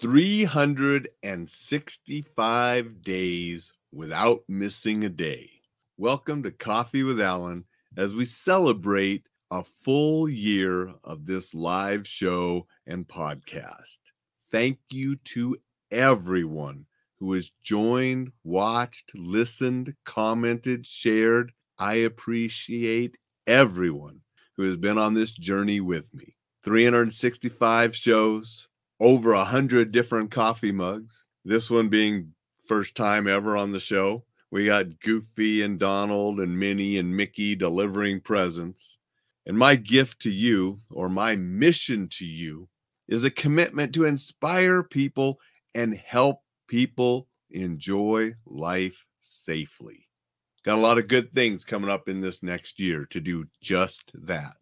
365 days without missing a day. Welcome to Coffee with Alain as we celebrate a full year of this live show and podcast. Thank you to everyone who has joined, watched, listened, commented, shared. I appreciate everyone who has been on this journey with me. 365 shows, over a hundred different coffee mugs. This one being first time ever on the show. We got Goofy and Donald and Minnie and Mickey delivering presents. And my gift to you, or my mission to you, is a commitment to inspire people and help people enjoy life safely. Got a lot of good things coming up in this next year to do just that.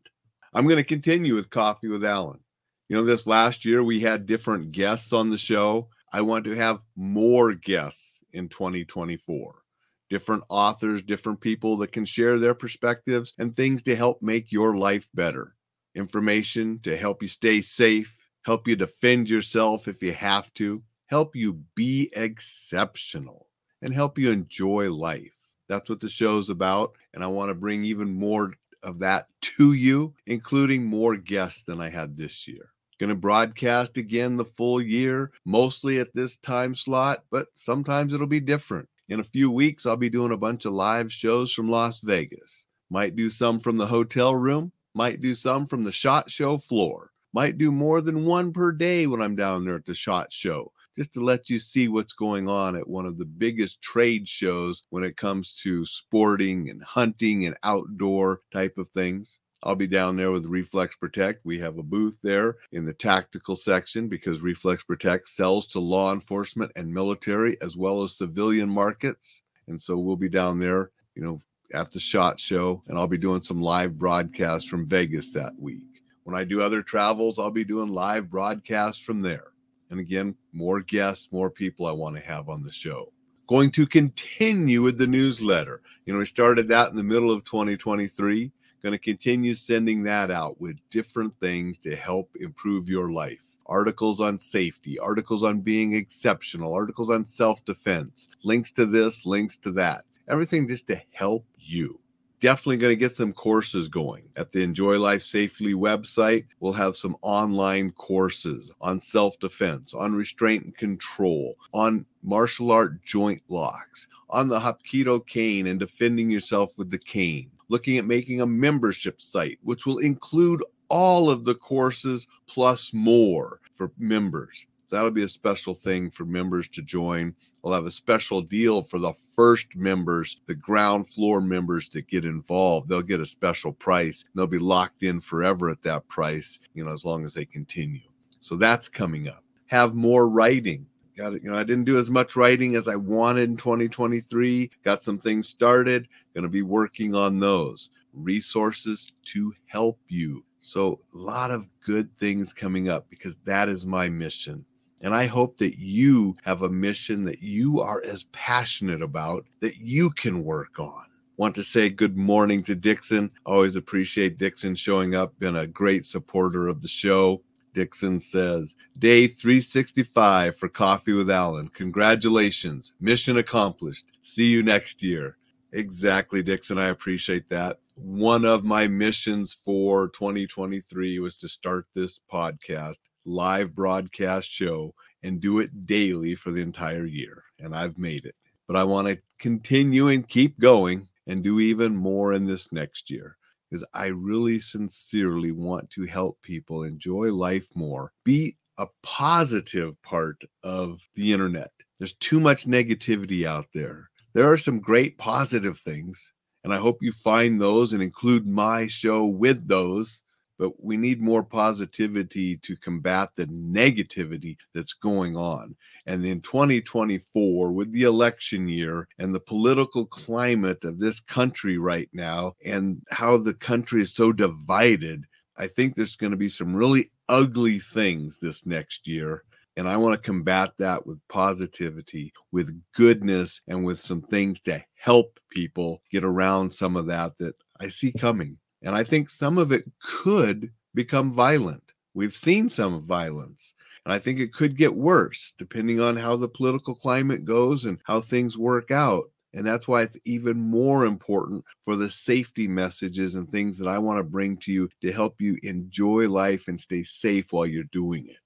I'm going to continue with Coffee with Alain. You know, this last year we had different guests on the show. I want to have more guests in 2024. Different authors, different people that can share their perspectives and things to help make your life better. Information to help you stay safe, help you defend yourself if you have to, help you be exceptional, and help you enjoy life. That's what the show's about. And I want to bring even more of that to you, including more guests than I had this year. Going to broadcast again the full year, mostly at this time slot, but sometimes it'll be different. In a few weeks, I'll be doing a bunch of live shows from Las Vegas. Might do some from the hotel room, might do some from the SHOT Show floor, might do more than one per day when I'm down there at the SHOT Show, just to let you see what's going on at one of the biggest trade shows when it comes to sporting and hunting and outdoor type of things. I'll be down there with Reflex Protect. We have a booth there in the tactical section because Reflex Protect sells to law enforcement and military as well as civilian markets. And so we'll be down there, you know, at the SHOT Show, and I'll be doing some live broadcasts from Vegas that week. When I do other travels, I'll be doing live broadcasts from there. And again, more guests, more people I want to have on the show. Going to continue with the newsletter. You know, we started that in the middle of 2023 Going to continue sending that out with different things to help improve your life. Articles on safety, articles on being exceptional, articles on self defense, links to this, links to that. Everything just to help you definitely going to get some courses going at the Enjoy Life Safely website. We'll have some online courses on self defense, on restraint and control, on martial art joint locks, on the Hapkido cane and defending yourself with the cane, looking at making a membership site, which will include all of the courses plus more for members. So that'll be a special thing for members to join. We'll have a special deal for the first members, the ground floor members that get involved. They'll get a special price. They'll be locked in forever at that price, you know, as long as they continue. So that's coming up. Have more writing got it. You know, I didn't do as much writing as I wanted in 2023. Got some things started. Going to be working on those resources to help you. So, a lot of good things coming up because that is my mission. And I hope that you have a mission that you are as passionate about that you can work on. Want to say good morning to Dixon. Always appreciate Dixon showing up, been a great supporter of the show. Dixon says, Day 365 for Coffee with Alain. Congratulations. Mission accomplished. See you next year. Exactly, Dixon. I appreciate that. One of my missions for 2023 was to start this podcast, live broadcast show, and do it daily for the entire year. And I've made it. But I want to continue and keep going and do even more in this next year because I really sincerely want to help people enjoy life more, be a positive part of the internet. There's too much negativity out there. There are some great positive things, and I hope you find those and include my show with those but we need more positivity to combat the negativity that's going on. And in 2024, with the election year and the political climate of this country right now, and how the country is so divided, I think there's going to be some really ugly things this next year. And I want to combat that with positivity, with goodness, and with some things to help people get around some of that that I see coming. And I think some of it could become violent. We've seen some violence. And I think it could get worse depending on how the political climate goes and how things work out. And that's why it's even more important for the safety messages and things that I want to bring to you to help you enjoy life and stay safe while you're doing it.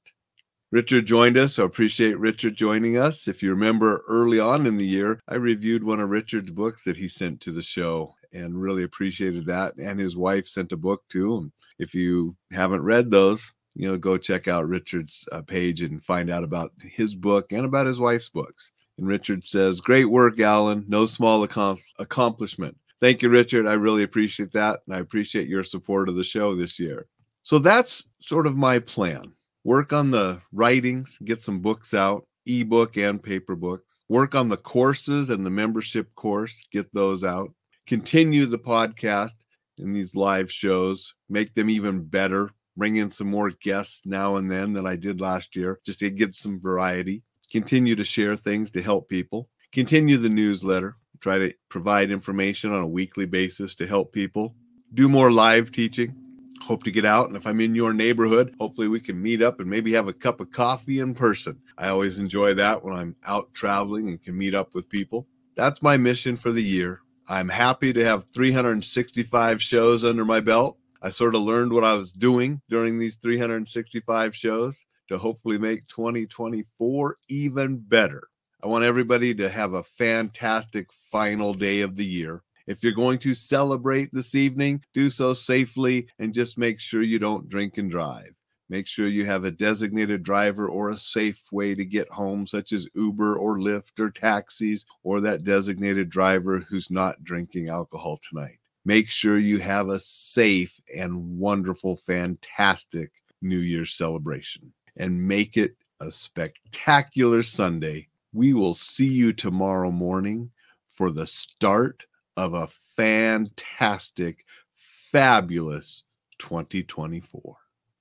Richard joined us, so appreciate Richard joining us. If you remember early on in the year, I reviewed one of Richard's books that he sent to the show and really appreciated that. And his wife sent a book too. And if you haven't read those, you know, go check out Richard's uh, page and find out about his book and about his wife's books. And Richard says, Great work, Alain. No small ac- accomplishment. Thank you, Richard. I really appreciate that. And I appreciate your support of the show this year. So that's sort of my plan work on the writings, get some books out, ebook and paper books, work on the courses and the membership course, get those out, continue the podcast in these live shows, make them even better, bring in some more guests now and then than I did last year, just to give some variety, continue to share things to help people, continue the newsletter, try to provide information on a weekly basis to help people, do more live teaching, hope to get out. And if I'm in your neighborhood, hopefully we can meet up and maybe have a cup of coffee in person. I always enjoy that when I'm out traveling and can meet up with people. That's my mission for the year. I'm happy to have 365 shows under my belt. I sort of learned what I was doing during these 365 shows to hopefully make 2024 even better. I want everybody to have a fantastic final day of the year. If you're going to celebrate this evening, do so safely and just make sure you don't drink and drive. Make sure you have a designated driver or a safe way to get home, such as Uber or Lyft or taxis, or that designated driver who's not drinking alcohol tonight. Make sure you have a safe and wonderful, fantastic New Year's celebration and make it a spectacular Sunday. We will see you tomorrow morning for the start of a fantastic, fabulous 2024.